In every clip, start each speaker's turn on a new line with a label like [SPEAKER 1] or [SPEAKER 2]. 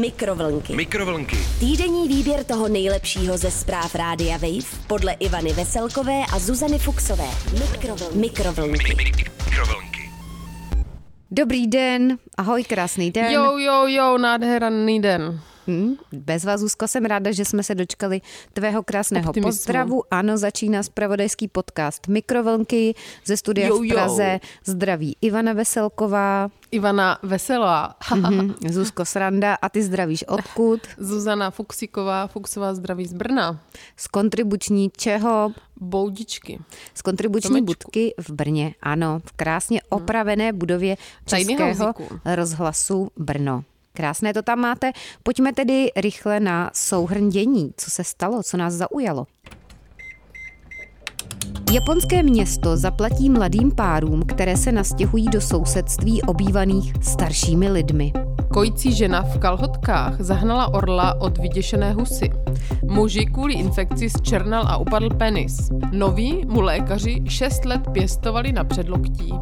[SPEAKER 1] Mikrovlnky.
[SPEAKER 2] Mikrovlnky.
[SPEAKER 1] Týdenní výběr toho nejlepšího ze zpráv Rádia Wave podle Ivany Veselkové a Zuzany Fuxové. Mikrovlnky. Mikrovlnky.
[SPEAKER 2] Mikrovlnky.
[SPEAKER 3] Dobrý den, ahoj, krásný den.
[SPEAKER 4] Jo, jo, jo, nádherný den.
[SPEAKER 3] Hm, bez vás, Zuzko, jsem ráda, že jsme se dočkali tvého krásného
[SPEAKER 4] Optimismu.
[SPEAKER 3] pozdravu. Ano, začíná spravodajský podcast Mikrovlnky ze studia
[SPEAKER 4] Jo,
[SPEAKER 3] v
[SPEAKER 4] jo.
[SPEAKER 3] Praze. Zdraví Ivana Veselková,
[SPEAKER 4] Ivana Veselá,
[SPEAKER 3] hm, Zuzko Sranda a ty zdravíš odkud?
[SPEAKER 4] Zuzana Fuxíková, Fuxová zdraví z Brna,
[SPEAKER 3] Z kontribuční čeho?
[SPEAKER 4] Boudičky.
[SPEAKER 3] Z kontribuční
[SPEAKER 4] Tomečku.
[SPEAKER 3] budky v Brně, ano, v krásně opravené budově Českého rozhlasu Brno. Krásné to tam máte. Pojďme tedy rychle na souhrn dění. Co se stalo, co nás zaujalo? Japonské město zaplatí mladým párům, které se nastěhují do sousedství obývaných staršími lidmi.
[SPEAKER 4] Kojící žena v kalhotkách zahnala orla od vyděšené husy. Muži kvůli infekci zčernal a upadl penis. Noví mu lékaři 6 let pěstovali na předloktí.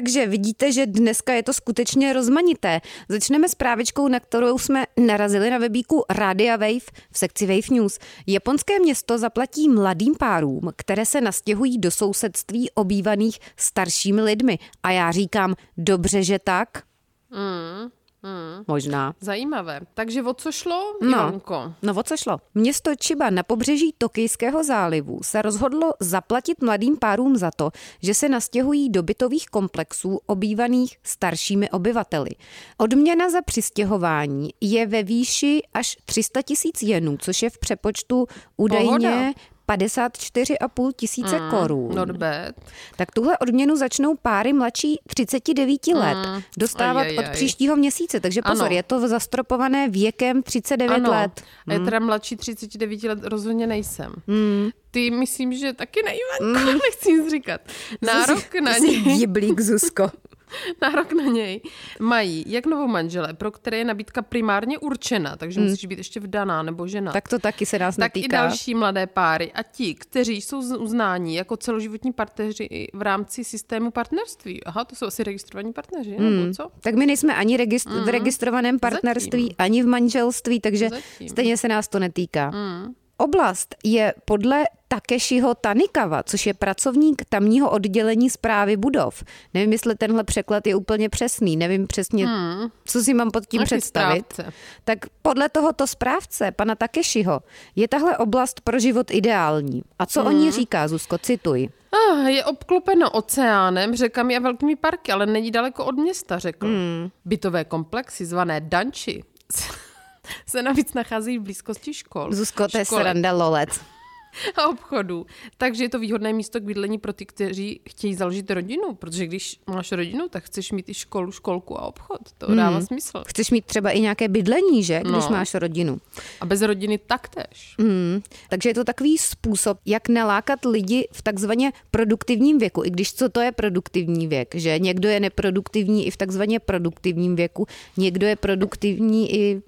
[SPEAKER 3] Takže vidíte, že dneska je to skutečně rozmanité. Začneme s právičkou, na kterou jsme narazili na webíku Radia Wave v sekci Wave News. Japonské město zaplatí mladým párům, které se nastěhují do sousedství obývaných staršími lidmi. A já říkám, dobře, že tak?
[SPEAKER 4] Mm, mm.
[SPEAKER 3] Možná.
[SPEAKER 4] Zajímavé. Takže o co šlo,
[SPEAKER 3] No.
[SPEAKER 4] Ivanko?
[SPEAKER 3] No o co šlo? Město Chiba na pobřeží Tokijského zálivu se rozhodlo zaplatit mladým párům za to, že se nastěhují do bytových komplexů obývaných staršími obyvateli. Odměna za přistěhování je ve výši až 300 tisíc jenů, což je v přepočtu údajně
[SPEAKER 4] Pohoda.
[SPEAKER 3] 54,5 tisíce
[SPEAKER 4] Mm,
[SPEAKER 3] korun.
[SPEAKER 4] Not bad.
[SPEAKER 3] Tak tuhle odměnu začnou páry mladší 39 let
[SPEAKER 4] Mm,
[SPEAKER 3] dostávat
[SPEAKER 4] ajajaj.
[SPEAKER 3] od příštího měsíce. Takže pozor,
[SPEAKER 4] Ano.
[SPEAKER 3] je to zastropované věkem 39
[SPEAKER 4] ano.
[SPEAKER 3] let.
[SPEAKER 4] A je teda mladší 39 let rozhodně nejsem.
[SPEAKER 3] Mm.
[SPEAKER 4] Ty myslím, že taky ne, Ivanko, nechci nic říkat. Nárok na
[SPEAKER 3] Ty jsi
[SPEAKER 4] něj,
[SPEAKER 3] Jiblík, Zuzko.
[SPEAKER 4] nárok na něj mají jak novou manžele, pro které je nabídka primárně určena, takže musíš být ještě vdaná nebo žena.
[SPEAKER 3] Hmm. Tak to taky se nás
[SPEAKER 4] tak i
[SPEAKER 3] netýká.
[SPEAKER 4] další mladé páry a ti, kteří jsou uznáni jako celoživotní partneři i v rámci systému partnerství. Aha, to jsou asi registrovaní partneři,
[SPEAKER 3] Hmm.
[SPEAKER 4] nebo co?
[SPEAKER 3] Tak my nejsme ani registr- v registrovaném partnerství,
[SPEAKER 4] Zatím.
[SPEAKER 3] ani v manželství, takže
[SPEAKER 4] Zatím.
[SPEAKER 3] stejně se nás to netýká.
[SPEAKER 4] Mm.
[SPEAKER 3] Oblast je podle Takeshiho Tanikawa, což je pracovník tamního oddělení zprávy budov. Nevím, jestli tenhle překlad je úplně přesný, nevím přesně,
[SPEAKER 4] Hmm.
[SPEAKER 3] co si mám pod tím
[SPEAKER 4] Taky
[SPEAKER 3] představit.
[SPEAKER 4] správce.
[SPEAKER 3] Tak podle tohoto správce, pana Takeshiho, je tahle oblast pro život ideální. A co o
[SPEAKER 4] Hmm.
[SPEAKER 3] ní říká, Zuzko, cituj.
[SPEAKER 4] Ah, je obklopeno oceánem, řekami a velkými parky, ale není daleko od města, řekl.
[SPEAKER 3] Hmm.
[SPEAKER 4] Bytové komplexy zvané Danči se navíc nachází v blízkosti škol.
[SPEAKER 3] Zuzko, to je sranda lolec.
[SPEAKER 4] a obchodů. Takže je to výhodné místo k bydlení pro ty, kteří chtějí založit rodinu, protože když máš rodinu, tak chceš mít i školu, školku a obchod. To
[SPEAKER 3] Hmm.
[SPEAKER 4] dává smysl.
[SPEAKER 3] Chceš mít třeba i nějaké bydlení, že? Když
[SPEAKER 4] No.
[SPEAKER 3] máš rodinu.
[SPEAKER 4] A bez rodiny taktéž.
[SPEAKER 3] Mm. Takže je to takový způsob, jak nalákat lidi v takzvaně produktivním věku. I když co to je produktivní věk? Že někdo je neproduktivní i v takzvaně produktivním věku, někdo je produktivní i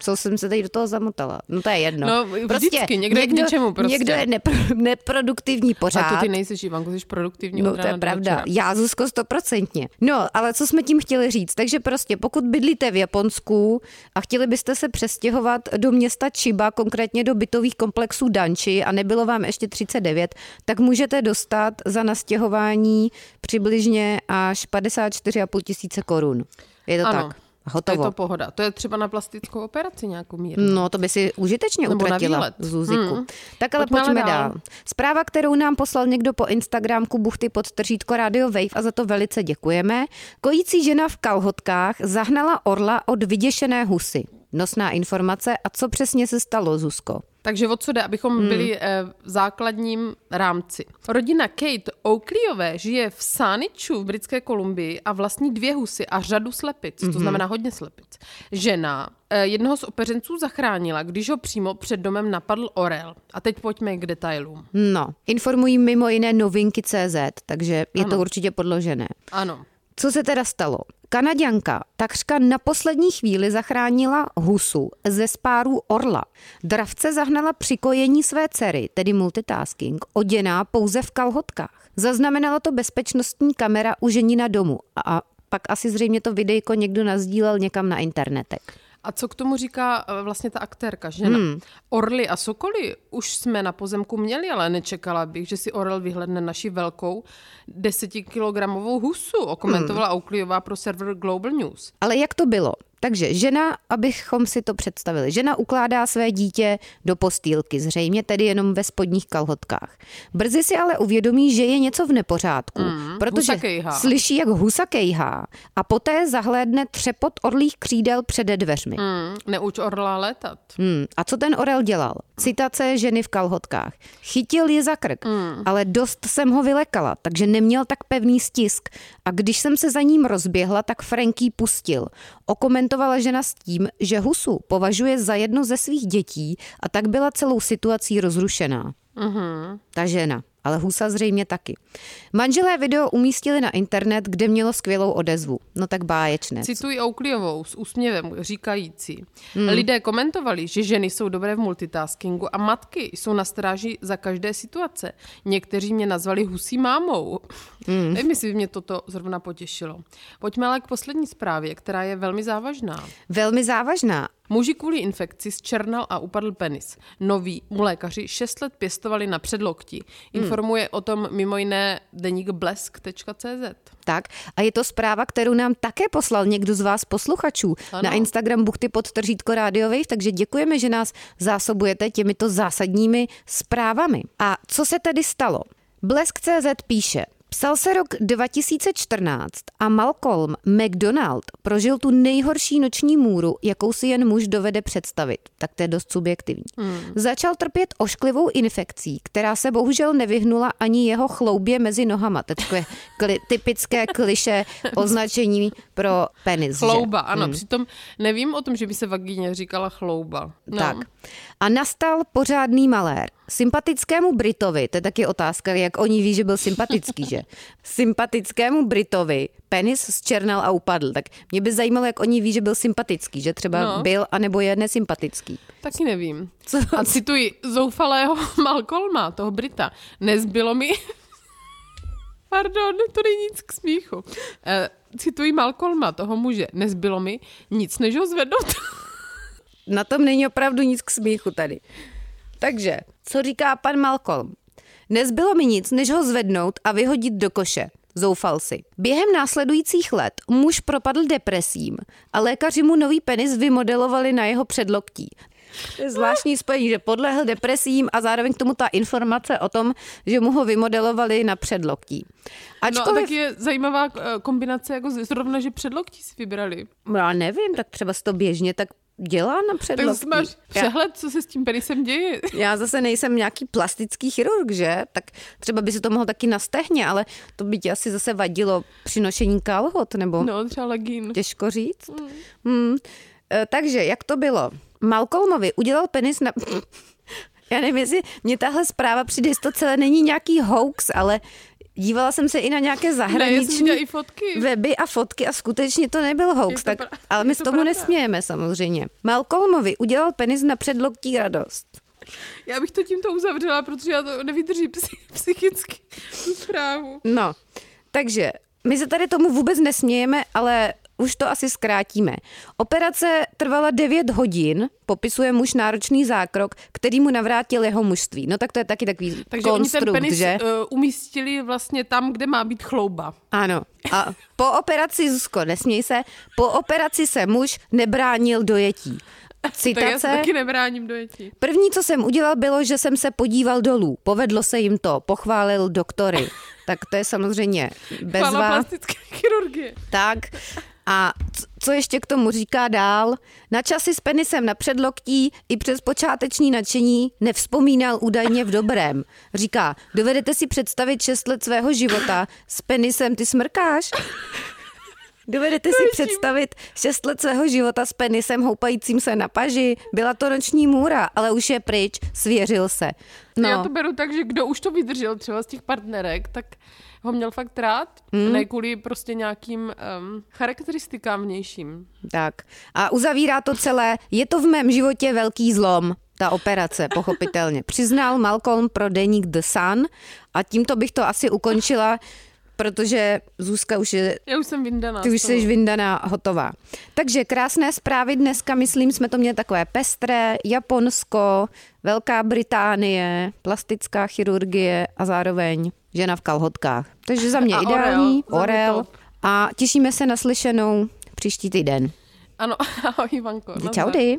[SPEAKER 3] co jsem se tady do toho zamotala? No to je jedno.
[SPEAKER 4] No, vždycky, někdo je k něčemu prostě.
[SPEAKER 3] Někdo je nepro, neproduktivní pořád.
[SPEAKER 4] A to ty nejseš, Ivanko, jsi produktivní
[SPEAKER 3] No to je pravda.
[SPEAKER 4] večera.
[SPEAKER 3] Já Zuzko stoprocentně. No, ale co jsme tím chtěli říct? Takže prostě pokud bydlíte v Japonsku a chtěli byste se přestěhovat do města Chiba, konkrétně do bytových komplexů Danči a nebylo vám ještě 39, tak můžete dostat za nastěhování přibližně až 54,5 tisíce korun. Je to
[SPEAKER 4] Ano.
[SPEAKER 3] tak.
[SPEAKER 4] To je
[SPEAKER 3] Hotovo.
[SPEAKER 4] to pohoda. To je třeba na plastickou operaci nějakou míru.
[SPEAKER 3] No, to by si užitečně
[SPEAKER 4] Nebo
[SPEAKER 3] utratila. Zuziku.
[SPEAKER 4] Hmm.
[SPEAKER 3] Tak ale
[SPEAKER 4] Pojďme
[SPEAKER 3] pojďme
[SPEAKER 4] dál.
[SPEAKER 3] dál. Zpráva, kterou nám poslal někdo po Instagramku buchty pod tržítko Radio Wave a za to velice děkujeme. Kojící žena v kalhotkách zahnala orla od vyděšené husy. Nosná informace a co přesně se stalo, Zuzko?
[SPEAKER 4] Takže o co jde, abychom
[SPEAKER 3] Hmm.
[SPEAKER 4] byli eh, v základním rámci. Rodina Kate Oakleyové žije v Sániču v Britské Kolumbii a vlastní dvě husy a řadu slepic,
[SPEAKER 3] Mhm.
[SPEAKER 4] to znamená hodně slepic. Žena eh, jednoho z opeřenců zachránila, když ho přímo před domem napadl orel. A teď pojďme k detailům.
[SPEAKER 3] No, informují mimo jiné novinky CZ, takže je to
[SPEAKER 4] Ano.
[SPEAKER 3] určitě podložené.
[SPEAKER 4] Ano.
[SPEAKER 3] Co se teda stalo? Kanaďanka takřka na poslední chvíli zachránila husu ze spáru orla. Dravce zahnala při kojení své dcery, tedy multitasking, oděná pouze v kalhotkách. Zaznamenala to bezpečnostní kamera u ženina domu a pak asi zřejmě to videjko někdo nazdílel někam na internetek.
[SPEAKER 4] A co k tomu říká eh, vlastně ta aktérka, žena? Hmm. Orly a sokoly už jsme na pozemku měli, ale nečekala bych, že si orel vyhledne naši velkou desetikilogramovou husu, okomentovala hmm. Oakleyová pro server Global News.
[SPEAKER 3] Ale jak to bylo? Takže žena, abychom si to představili, žena ukládá své dítě do postýlky, zřejmě tedy jenom ve spodních kalhotkách. Brzy si ale uvědomí, že je něco v nepořádku, mm, protože slyší, jak husa kejhá a poté zahlédne třepot orlých křídel před dveřmi.
[SPEAKER 4] Mm, neuč orla letat.
[SPEAKER 3] Mm, a co ten orel dělal? Citace ženy v kalhotkách. Chytil je za krk, mm. ale dost jsem ho vylekala, takže neměl tak pevný stisk. A když jsem se za ním rozběhla, tak Franky pustil. Okomentovala žena s tím, že Husu považuje za jedno ze svých dětí a tak byla celou situací rozrušená. Mm-hmm. Ta žena ale Husa zřejmě taky. Manželé video umístili na internet, kde mělo skvělou odezvu. No tak báječné.
[SPEAKER 4] Cituji Oukliovou s úsměvem říkající. Hmm. Lidé komentovali, že ženy jsou dobré v multitaskingu a matky jsou na stráži za každé situace. Někteří mě nazvali husí mámou. Hmm. Nevím, jestli mě toto zrovna potěšilo. Pojďme ale k poslední zprávě, která je velmi závažná.
[SPEAKER 3] Velmi závažná
[SPEAKER 4] Muži kvůli infekci zčernal a upadl penis. Noví mu lékaři 6 let pěstovali na předlokti. Hmm. Informuje o tom mimo jiné deník blesk.cz.
[SPEAKER 3] Tak a je to zpráva, kterou nám také poslal někdo z vás posluchačů ano. na Instagram buchty pod tržítko rádiových, takže děkujeme, že nás zásobujete těmito zásadními zprávami. A co se tedy stalo? Blesk.cz píše, Psal se rok 2014 a Malcolm McDonald prožil tu nejhorší noční můru, jakou si jen muž dovede představit. Tak to je dost subjektivní. Hmm. Začal trpět ošklivou infekcí, která se bohužel nevyhnula ani jeho chloubě mezi nohama. To je kli, typické kliše označení pro penis.
[SPEAKER 4] Chlouba,
[SPEAKER 3] že?
[SPEAKER 4] ano. Hmm. Přitom nevím o tom, že by se vagíně říkala chlouba. No.
[SPEAKER 3] Tak. A nastal pořádný malér. Sympatickému Britovi, to je taky otázka, jak oni ví, že byl sympatický, že? Sympatickému Britovi penis zčernal a upadl. Tak mě by zajímalo, jak oni ví, že byl sympatický, že třeba no. byl, anebo je nesympatický.
[SPEAKER 4] Taky nevím. Co? A cituji zoufalého Malcolma, toho Brita. Nezbylo mi... Pardon, to není nic k smíchu. E, cituji Malcolma, toho muže. Nezbylo mi nic, než ho zvednout.
[SPEAKER 3] Na tom není opravdu nic k smíchu tady. Takže, co říká pan Malcolm? Nezbylo mi nic, než ho zvednout a vyhodit do koše. Zoufal si. Během následujících let muž propadl depresím a lékaři mu nový penis vymodelovali na jeho předloktí. To je zvláštní spojení, že podlehl depresím a zároveň k tomu ta informace o tom, že mu ho vymodelovali na předloktí.
[SPEAKER 4] Ačkoliv... No a tak je zajímavá eh, kombinace, jako zrovna, že předloktí si vybrali.
[SPEAKER 3] Já nevím, tak třeba si to běžně tak dělá na předloktí.
[SPEAKER 4] Tak máš přehled, co se s tím penisem děje.
[SPEAKER 3] Já zase nejsem nějaký plastický chirurg, že? Tak třeba by se to mohlo taky na stehně, ale to by ti asi zase vadilo při nošení kalhot, nebo...
[SPEAKER 4] No, třeba legín.
[SPEAKER 3] Těžko říct. Mm. Hmm. Takže, jak to bylo? Malcolmovi udělal penis na... Já nevím, jestli mě tahle zpráva přijde, to celé není nějaký hoax, ale dívala jsem se i na nějaké zahraniční
[SPEAKER 4] ne, i fotky.
[SPEAKER 3] weby a fotky a skutečně to nebyl hoax, to tak, pra- ale my s tomu pravda. nesmějeme samozřejmě. Malcolmovi udělal penis na předloktí radost.
[SPEAKER 4] Já bych to tímto uzavřela, protože já to nevydržím psychicky, tu zprávu.
[SPEAKER 3] No, takže my se tady tomu vůbec nesmějeme, ale už to asi zkrátíme. Operace trvala 9 hodin, popisuje muž náročný zákrok, který mu navrátil jeho mužství. No tak to je taky takový Takže konstrukt, oni ten penis že? Uh,
[SPEAKER 4] umístili vlastně tam, kde má být chlouba.
[SPEAKER 3] Ano. A po operaci, Zuzko, nesměj se, po operaci se muž nebránil dojetí.
[SPEAKER 4] Citace. Tak já se taky nebráním dojetí.
[SPEAKER 3] První, co jsem udělal, bylo, že jsem se podíval dolů. Povedlo se jim to, pochválil doktory. Tak to je samozřejmě bezva. Chvála
[SPEAKER 4] plastické chirurgie.
[SPEAKER 3] Tak, a co ještě k tomu říká dál? Na časy s penisem na předloktí i přes počáteční nadšení nevzpomínal údajně v dobrém. Říká, dovedete si představit šest let svého života s penisem, ty smrkáš? Dovedete si představit šest let svého života s penisem houpajícím se na paži? Byla to noční můra, ale už je pryč, svěřil se.
[SPEAKER 4] No. Já to beru tak, že kdo už to vydržel třeba z těch partnerek, tak ho měl fakt rád, hmm. ne kvůli prostě nějakým um, charakteristikám vnějším.
[SPEAKER 3] Tak. A uzavírá to celé, je to v mém životě velký zlom ta operace, pochopitelně. Přiznal Malcolm pro deník The Sun a tímto bych to asi ukončila protože Zuzka už je
[SPEAKER 4] Já už jsem vyndaná.
[SPEAKER 3] ty už jsi vyndaná, hotová. Takže krásné zprávy dneska, myslím, jsme to měli takové pestré, Japonsko, Velká Británie, plastická chirurgie a zároveň žena v kalhotkách. Takže za mě
[SPEAKER 4] A
[SPEAKER 3] ideální,
[SPEAKER 4] Orel,
[SPEAKER 3] Orel. A těšíme se na slyšenou příští týden.
[SPEAKER 4] Ano, ahoj Ivanko.
[SPEAKER 3] Čaudy.